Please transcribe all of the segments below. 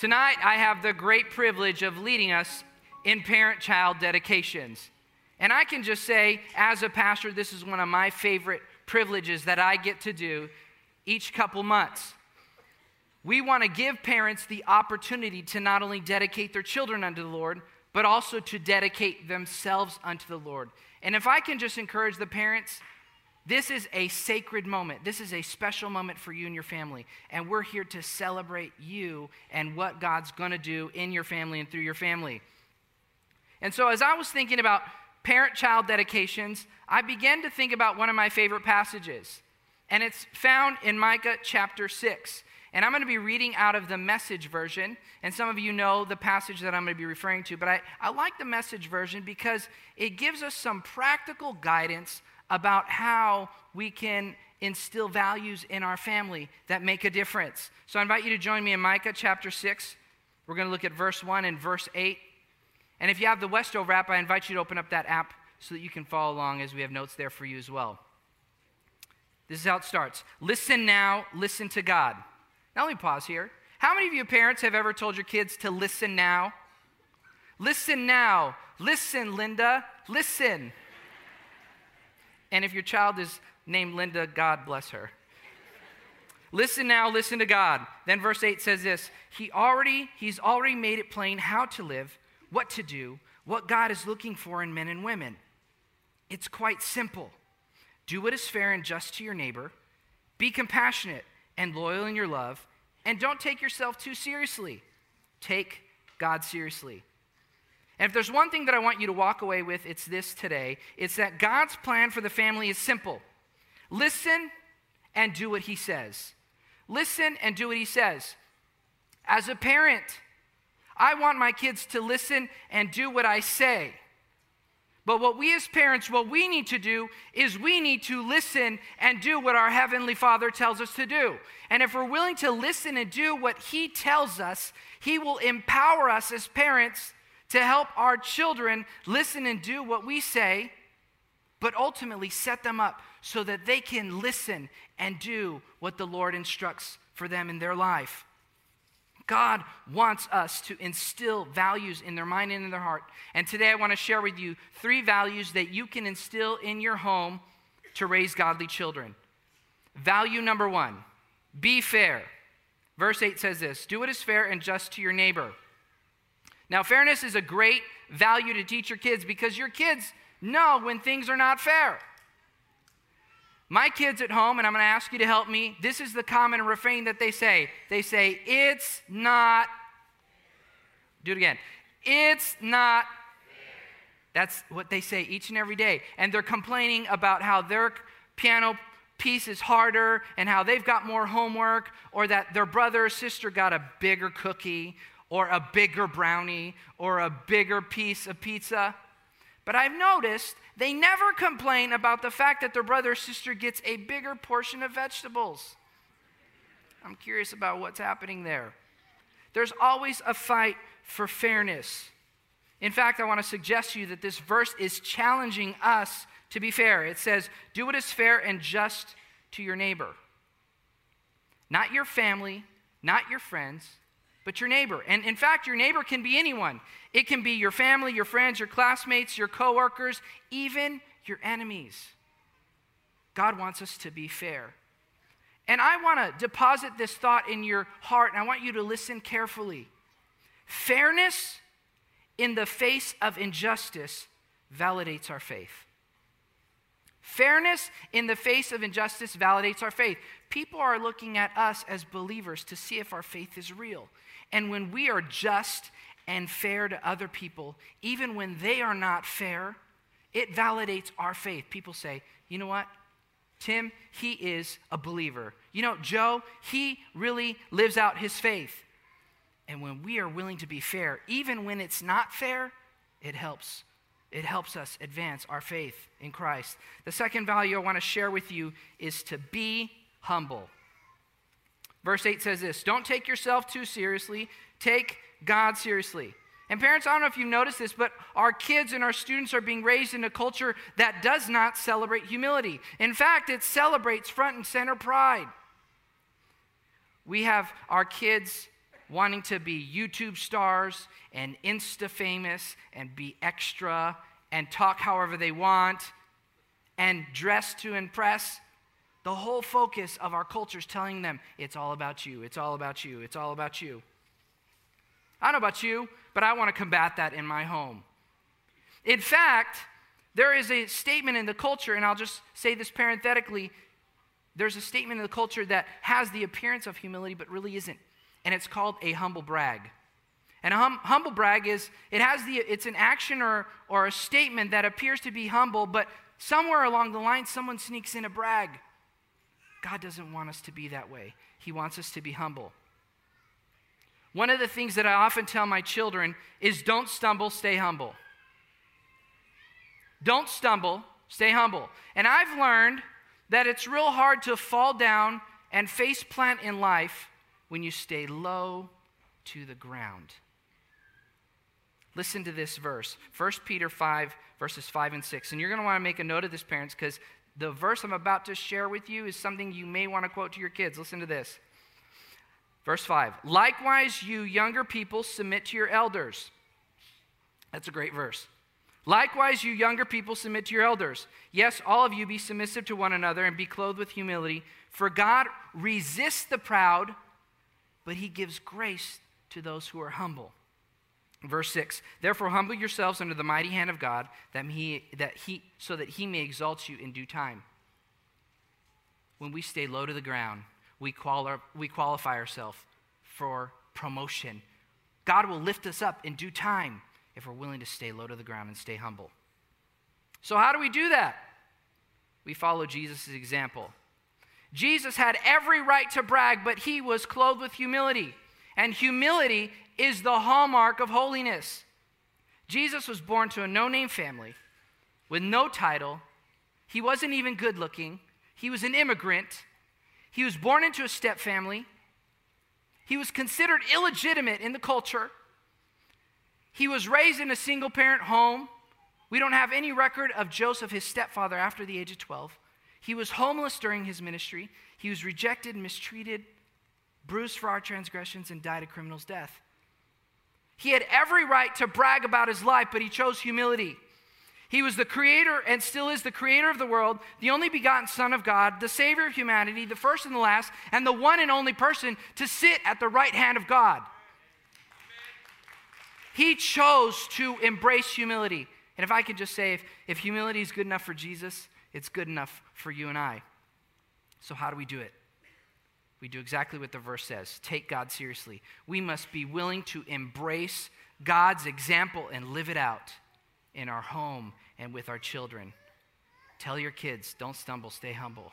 Tonight, I have the great privilege of leading us in parent child dedications. And I can just say, as a pastor, this is one of my favorite privileges that I get to do each couple months. We want to give parents the opportunity to not only dedicate their children unto the Lord, but also to dedicate themselves unto the Lord. And if I can just encourage the parents, this is a sacred moment. This is a special moment for you and your family. And we're here to celebrate you and what God's going to do in your family and through your family. And so, as I was thinking about parent child dedications, I began to think about one of my favorite passages. And it's found in Micah chapter 6. And I'm going to be reading out of the message version. And some of you know the passage that I'm going to be referring to. But I, I like the message version because it gives us some practical guidance about how we can instill values in our family that make a difference. So I invite you to join me in Micah chapter 6. We're going to look at verse 1 and verse 8. And if you have the Westover app, I invite you to open up that app so that you can follow along as we have notes there for you as well. This is how it starts. Listen now, listen to God. Now, let me pause here. How many of you parents have ever told your kids to listen now? Listen now. Listen, Linda. Listen. And if your child is named Linda, God bless her. listen now, listen to God. Then verse 8 says this He already, He's already made it plain how to live, what to do, what God is looking for in men and women. It's quite simple. Do what is fair and just to your neighbor. Be compassionate and loyal in your love. And don't take yourself too seriously. Take God seriously. And if there's one thing that I want you to walk away with, it's this today it's that God's plan for the family is simple listen and do what He says. Listen and do what He says. As a parent, I want my kids to listen and do what I say. But what we as parents, what we need to do is we need to listen and do what our Heavenly Father tells us to do. And if we're willing to listen and do what He tells us, He will empower us as parents to help our children listen and do what we say, but ultimately set them up so that they can listen and do what the Lord instructs for them in their life. God wants us to instill values in their mind and in their heart. And today I want to share with you three values that you can instill in your home to raise godly children. Value number one be fair. Verse 8 says this Do what is fair and just to your neighbor. Now, fairness is a great value to teach your kids because your kids know when things are not fair. My kids at home, and I'm going to ask you to help me, this is the common refrain that they say. They say, It's not. Do it again. It's not. That's what they say each and every day. And they're complaining about how their piano piece is harder and how they've got more homework, or that their brother or sister got a bigger cookie, or a bigger brownie, or a bigger piece of pizza. But I've noticed they never complain about the fact that their brother or sister gets a bigger portion of vegetables. I'm curious about what's happening there. There's always a fight for fairness. In fact, I want to suggest to you that this verse is challenging us to be fair. It says, Do what is fair and just to your neighbor. Not your family, not your friends, but your neighbor. And in fact, your neighbor can be anyone. It can be your family, your friends, your classmates, your coworkers, even your enemies. God wants us to be fair. And I want to deposit this thought in your heart, and I want you to listen carefully. Fairness in the face of injustice validates our faith. Fairness in the face of injustice validates our faith. People are looking at us as believers to see if our faith is real. And when we are just and fair to other people, even when they are not fair, it validates our faith. People say, you know what? Tim, he is a believer. You know, Joe, he really lives out his faith. And when we are willing to be fair, even when it's not fair, it helps. It helps us advance our faith in Christ. The second value I want to share with you is to be humble. Verse 8 says this Don't take yourself too seriously, take God seriously. And parents, I don't know if you've noticed this, but our kids and our students are being raised in a culture that does not celebrate humility. In fact, it celebrates front and center pride. We have our kids wanting to be YouTube stars and Insta famous and be extra and talk however they want and dress to impress. The whole focus of our culture is telling them it's all about you, it's all about you, it's all about you. I don't know about you, but I want to combat that in my home. In fact, there is a statement in the culture, and I'll just say this parenthetically there's a statement in the culture that has the appearance of humility, but really isn't. And it's called a humble brag. And a hum, humble brag is, it has the, it's an action or, or a statement that appears to be humble, but somewhere along the line, someone sneaks in a brag. God doesn't want us to be that way. He wants us to be humble. One of the things that I often tell my children is don't stumble, stay humble. Don't stumble, stay humble. And I've learned that it's real hard to fall down and face plant in life when you stay low to the ground. Listen to this verse 1 Peter 5, verses 5 and 6. And you're going to want to make a note of this, parents, because the verse I'm about to share with you is something you may want to quote to your kids. Listen to this. Verse 5 Likewise, you younger people, submit to your elders. That's a great verse. Likewise, you younger people, submit to your elders. Yes, all of you be submissive to one another and be clothed with humility. For God resists the proud, but he gives grace to those who are humble. Verse 6 Therefore, humble yourselves under the mighty hand of God, that he, that he, so that he may exalt you in due time. When we stay low to the ground, we, quali- we qualify ourselves for promotion. God will lift us up in due time if we're willing to stay low to the ground and stay humble. So, how do we do that? We follow Jesus' example. Jesus had every right to brag, but he was clothed with humility. And humility is the hallmark of holiness. Jesus was born to a no name family with no title. He wasn't even good looking. He was an immigrant. He was born into a step family. He was considered illegitimate in the culture. He was raised in a single parent home. We don't have any record of Joseph, his stepfather, after the age of 12. He was homeless during his ministry. He was rejected, mistreated, bruised for our transgressions, and died a criminal's death. He had every right to brag about his life, but he chose humility. He was the creator and still is the creator of the world, the only begotten Son of God, the Savior of humanity, the first and the last, and the one and only person to sit at the right hand of God. He chose to embrace humility. And if I could just say, if, if humility is good enough for Jesus, it's good enough for you and I. So, how do we do it? We do exactly what the verse says take God seriously. We must be willing to embrace God's example and live it out in our home and with our children. Tell your kids, don't stumble, stay humble.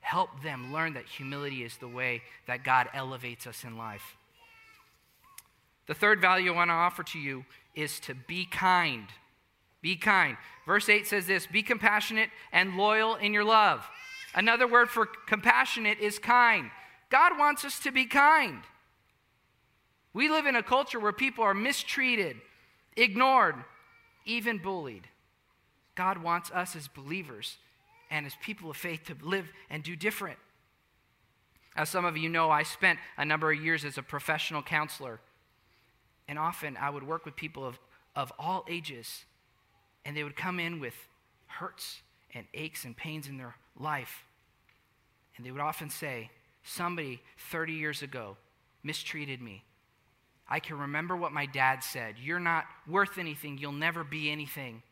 Help them learn that humility is the way that God elevates us in life. The third value I want to offer to you is to be kind. Be kind. Verse 8 says this Be compassionate and loyal in your love. Another word for compassionate is kind. God wants us to be kind. We live in a culture where people are mistreated, ignored, even bullied. God wants us as believers and as people of faith to live and do different. As some of you know, I spent a number of years as a professional counselor. And often I would work with people of, of all ages, and they would come in with hurts and aches and pains in their life. And they would often say, Somebody 30 years ago mistreated me. I can remember what my dad said You're not worth anything, you'll never be anything.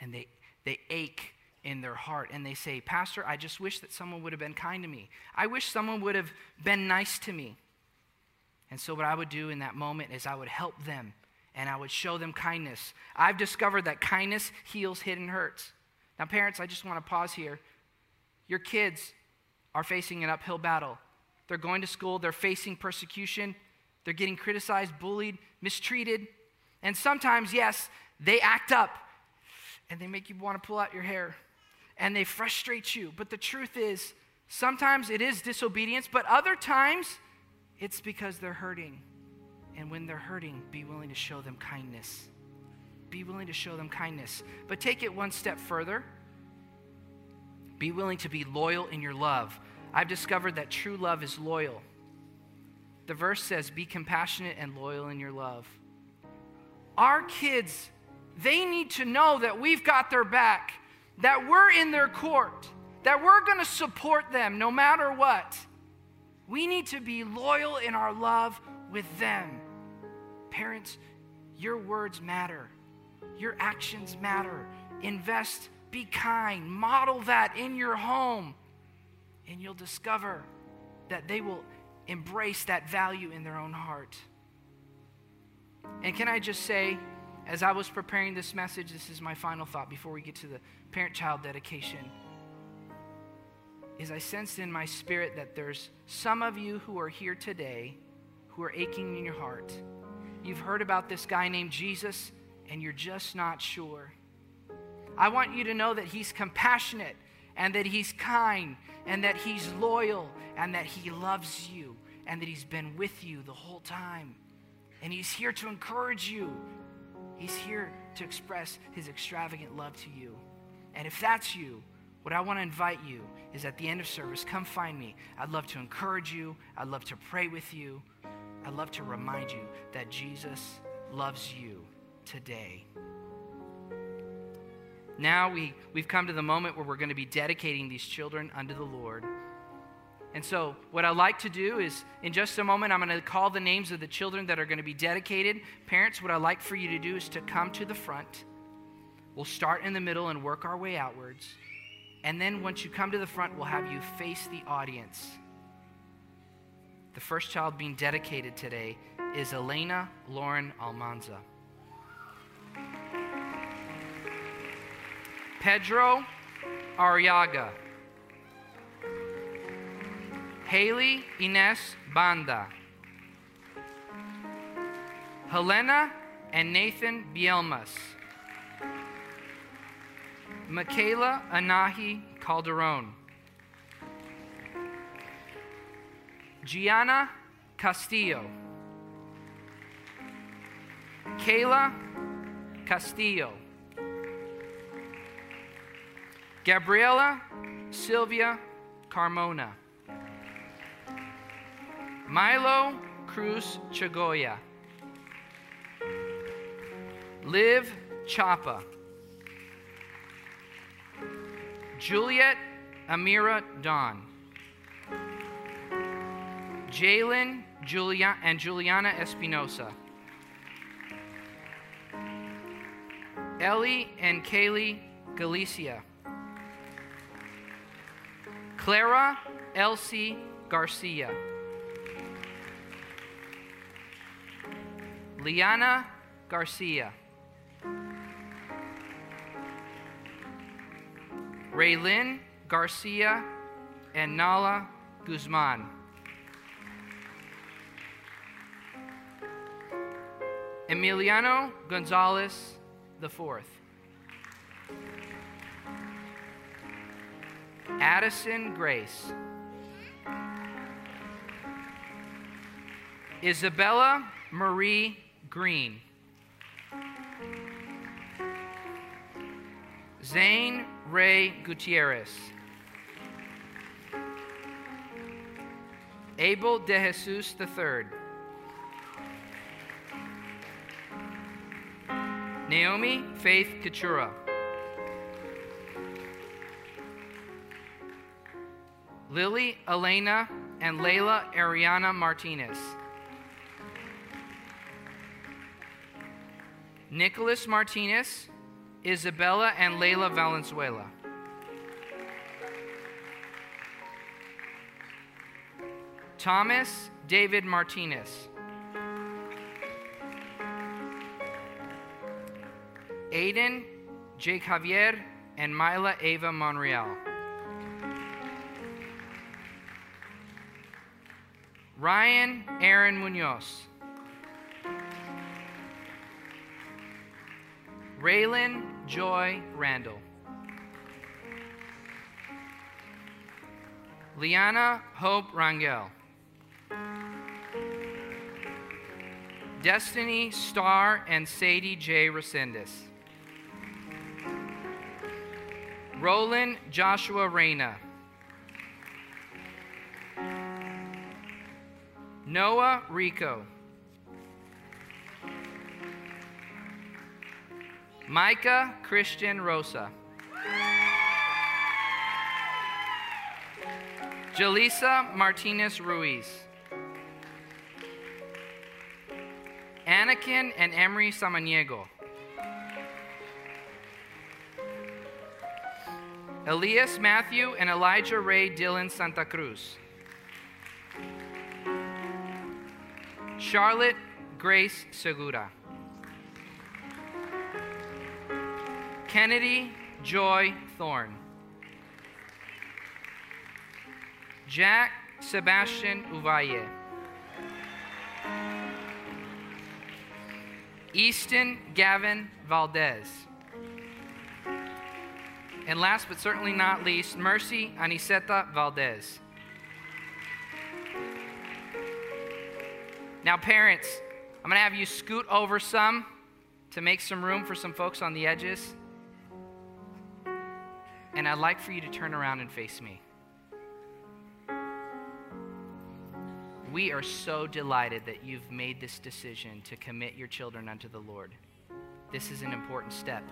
And they, they ache in their heart and they say, Pastor, I just wish that someone would have been kind to me. I wish someone would have been nice to me. And so, what I would do in that moment is I would help them and I would show them kindness. I've discovered that kindness heals hidden hurts. Now, parents, I just want to pause here. Your kids are facing an uphill battle. They're going to school, they're facing persecution, they're getting criticized, bullied, mistreated. And sometimes, yes, they act up and they make you want to pull out your hair and they frustrate you. But the truth is, sometimes it is disobedience, but other times, it's because they're hurting. And when they're hurting, be willing to show them kindness. Be willing to show them kindness. But take it one step further. Be willing to be loyal in your love. I've discovered that true love is loyal. the verse says, Be compassionate and loyal in your love. Our kids, they need to know that we've got their back, that we're in their court, that we're going to support them no matter what. We need to be loyal in our love with them. Parents, your words matter, your actions matter. Invest, be kind, model that in your home, and you'll discover that they will embrace that value in their own heart. And can I just say, as I was preparing this message, this is my final thought before we get to the parent child dedication. Is I sensed in my spirit that there's some of you who are here today who are aching in your heart. You've heard about this guy named Jesus and you're just not sure. I want you to know that he's compassionate and that he's kind and that he's loyal and that he loves you and that he's been with you the whole time. And he's here to encourage you. He's here to express his extravagant love to you. And if that's you, what I want to invite you is at the end of service, come find me. I'd love to encourage you. I'd love to pray with you. I'd love to remind you that Jesus loves you today. Now we, we've come to the moment where we're going to be dedicating these children unto the Lord. And so, what I like to do is, in just a moment, I'm going to call the names of the children that are going to be dedicated. Parents, what I like for you to do is to come to the front. We'll start in the middle and work our way outwards. And then, once you come to the front, we'll have you face the audience. The first child being dedicated today is Elena Lauren Almanza. Pedro Ariaga. Haley Ines Banda. Helena and Nathan Bielmas. Michaela Anahi Calderon. Gianna Castillo. Kayla Castillo. Gabriela Sylvia Carmona. Milo Cruz Chagoya. Liv Chapa. Juliet Amira Don. Jalen Julia and Juliana Espinosa. Ellie and Kaylee Galicia. Clara Elsie Garcia. Liana Garcia. Raylin Garcia and Nala Guzman. Emiliano Gonzalez the fourth. Addison Grace. Isabella Marie Green. Zane Ray Gutierrez. Abel de Jesus III. Naomi Faith Kachura. Lily Elena and Layla Ariana Martinez. Nicholas Martinez, Isabella and Layla Valenzuela. Thomas David Martinez. Aiden Jake Javier and Mila Ava Monreal. Ryan Aaron Munoz. Raylan Joy Randall. Liana Hope Rangel. Destiny Star and Sadie J. Resendez. Roland Joshua Reyna. Noah Rico. Micah Christian Rosa. Jaleesa Martinez Ruiz. Anakin and Emery Samaniego. Elias Matthew and Elijah Ray Dillon Santa Cruz. Charlotte Grace Segura. Kennedy Joy Thorne. Jack Sebastian Uvalle. Easton Gavin Valdez. And last but certainly not least, Mercy Aniseta Valdez. Now, parents, I'm going to have you scoot over some to make some room for some folks on the edges. And I'd like for you to turn around and face me. We are so delighted that you've made this decision to commit your children unto the Lord. This is an important step.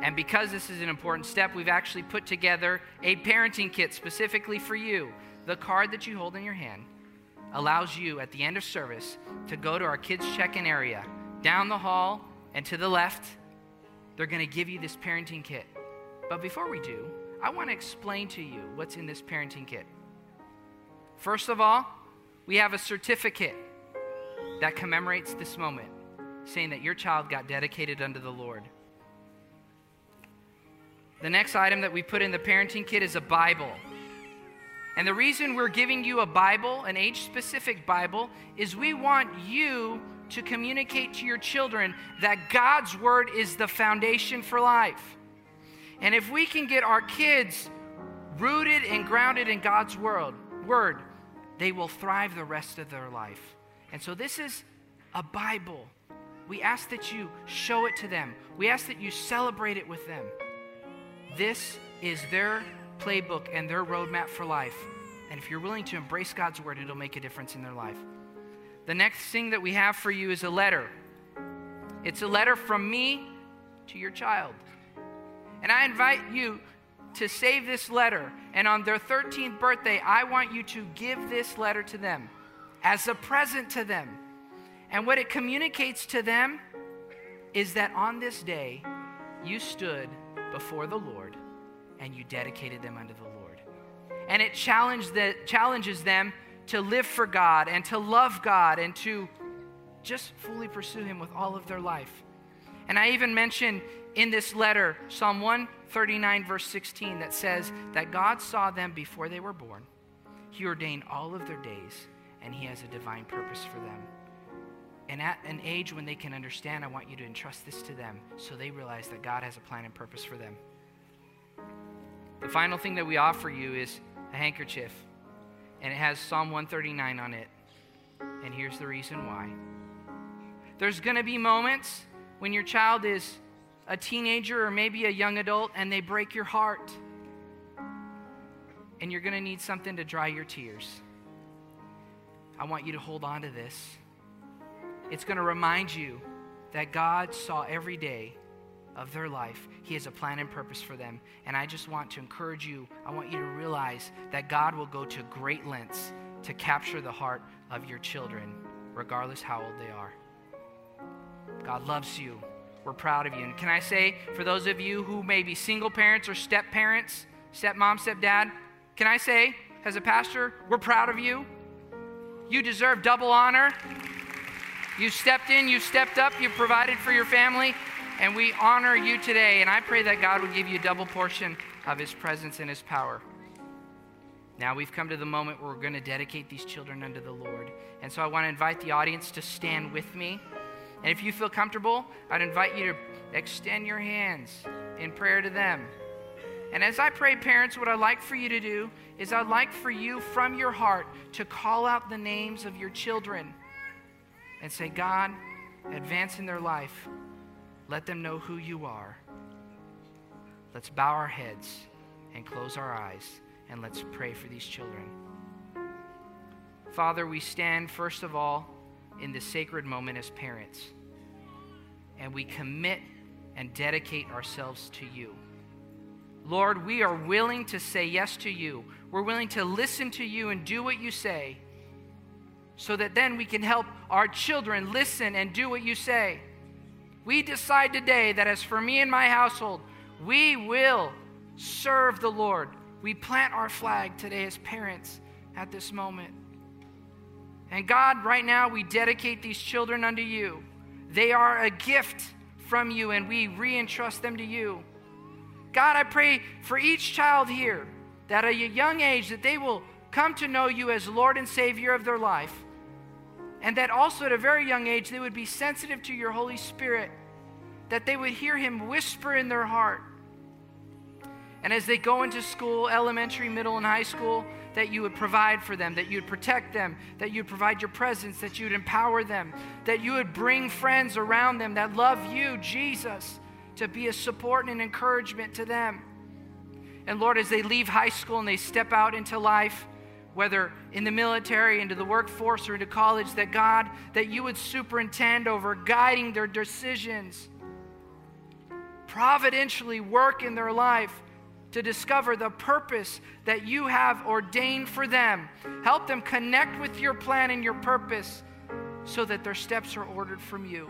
And because this is an important step, we've actually put together a parenting kit specifically for you. The card that you hold in your hand allows you at the end of service to go to our kids' check in area down the hall and to the left. They're going to give you this parenting kit. But before we do, I want to explain to you what's in this parenting kit. First of all, we have a certificate that commemorates this moment, saying that your child got dedicated unto the Lord. The next item that we put in the parenting kit is a Bible. And the reason we're giving you a Bible, an age specific Bible, is we want you to communicate to your children that God's Word is the foundation for life. And if we can get our kids rooted and grounded in God's Word, word they will thrive the rest of their life. And so this is a Bible. We ask that you show it to them. We ask that you celebrate it with them. This is their playbook and their roadmap for life. And if you're willing to embrace God's word, it'll make a difference in their life. The next thing that we have for you is a letter. It's a letter from me to your child. And I invite you to save this letter. And on their 13th birthday, I want you to give this letter to them as a present to them. And what it communicates to them is that on this day, you stood before the Lord and you dedicated them unto the Lord. And it the, challenges them to live for God and to love God and to just fully pursue Him with all of their life. And I even mentioned in this letter, Psalm 139, verse 16, that says that God saw them before they were born. He ordained all of their days, and He has a divine purpose for them. And at an age when they can understand, I want you to entrust this to them so they realize that God has a plan and purpose for them. The final thing that we offer you is a handkerchief, and it has Psalm 139 on it. And here's the reason why. There's going to be moments when your child is a teenager or maybe a young adult and they break your heart. And you're going to need something to dry your tears. I want you to hold on to this. It's going to remind you that God saw every day of their life. He has a plan and purpose for them. And I just want to encourage you, I want you to realize that God will go to great lengths to capture the heart of your children, regardless how old they are. God loves you. We're proud of you. And can I say, for those of you who may be single parents or step parents, stepmom, stepdad, can I say, as a pastor, we're proud of you. You deserve double honor. You stepped in, you stepped up, you provided for your family, and we honor you today. And I pray that God would give you a double portion of His presence and His power. Now we've come to the moment where we're going to dedicate these children unto the Lord. And so I want to invite the audience to stand with me. And if you feel comfortable, I'd invite you to extend your hands in prayer to them. And as I pray, parents, what I'd like for you to do is I'd like for you from your heart to call out the names of your children and say, God, advance in their life. Let them know who you are. Let's bow our heads and close our eyes and let's pray for these children. Father, we stand first of all in this sacred moment as parents, and we commit and dedicate ourselves to you. Lord, we are willing to say yes to you. We're willing to listen to you and do what you say so that then we can help our children listen and do what you say. We decide today that as for me and my household, we will serve the Lord. We plant our flag today as parents at this moment. And God, right now, we dedicate these children unto you. They are a gift from you, and we re entrust them to you. God, I pray for each child here that at a young age that they will come to know you as Lord and Savior of their life. And that also at a very young age they would be sensitive to your Holy Spirit, that they would hear him whisper in their heart. And as they go into school, elementary, middle, and high school, that you would provide for them, that you would protect them, that you would provide your presence, that you would empower them, that you would bring friends around them that love you, Jesus, to be a support and an encouragement to them. And Lord, as they leave high school and they step out into life, whether in the military, into the workforce, or into college, that God, that you would superintend over guiding their decisions, providentially work in their life to discover the purpose that you have ordained for them. Help them connect with your plan and your purpose so that their steps are ordered from you.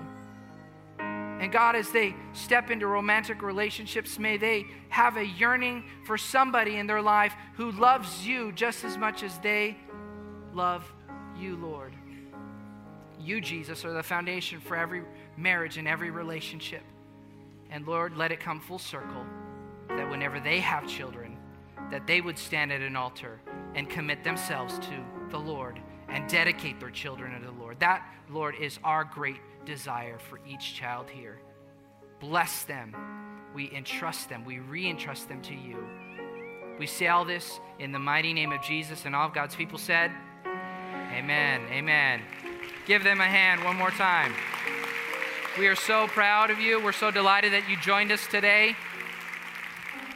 And God, as they step into romantic relationships, may they have a yearning for somebody in their life who loves you just as much as they love you, Lord. You, Jesus, are the foundation for every marriage and every relationship. And Lord, let it come full circle that whenever they have children, that they would stand at an altar and commit themselves to the Lord and dedicate their children to the Lord. That, Lord, is our great desire for each child here. Bless them. We entrust them. We re entrust them to you. We say all this in the mighty name of Jesus, and all of God's people said, Amen. Amen. Give them a hand one more time. We are so proud of you. We're so delighted that you joined us today.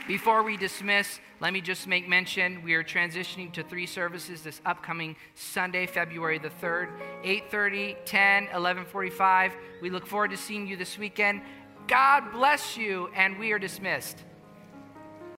Before we dismiss, let me just make mention we are transitioning to three services this upcoming Sunday, February the 3rd, 8:30, 10, 11:45. We look forward to seeing you this weekend. God bless you and we are dismissed.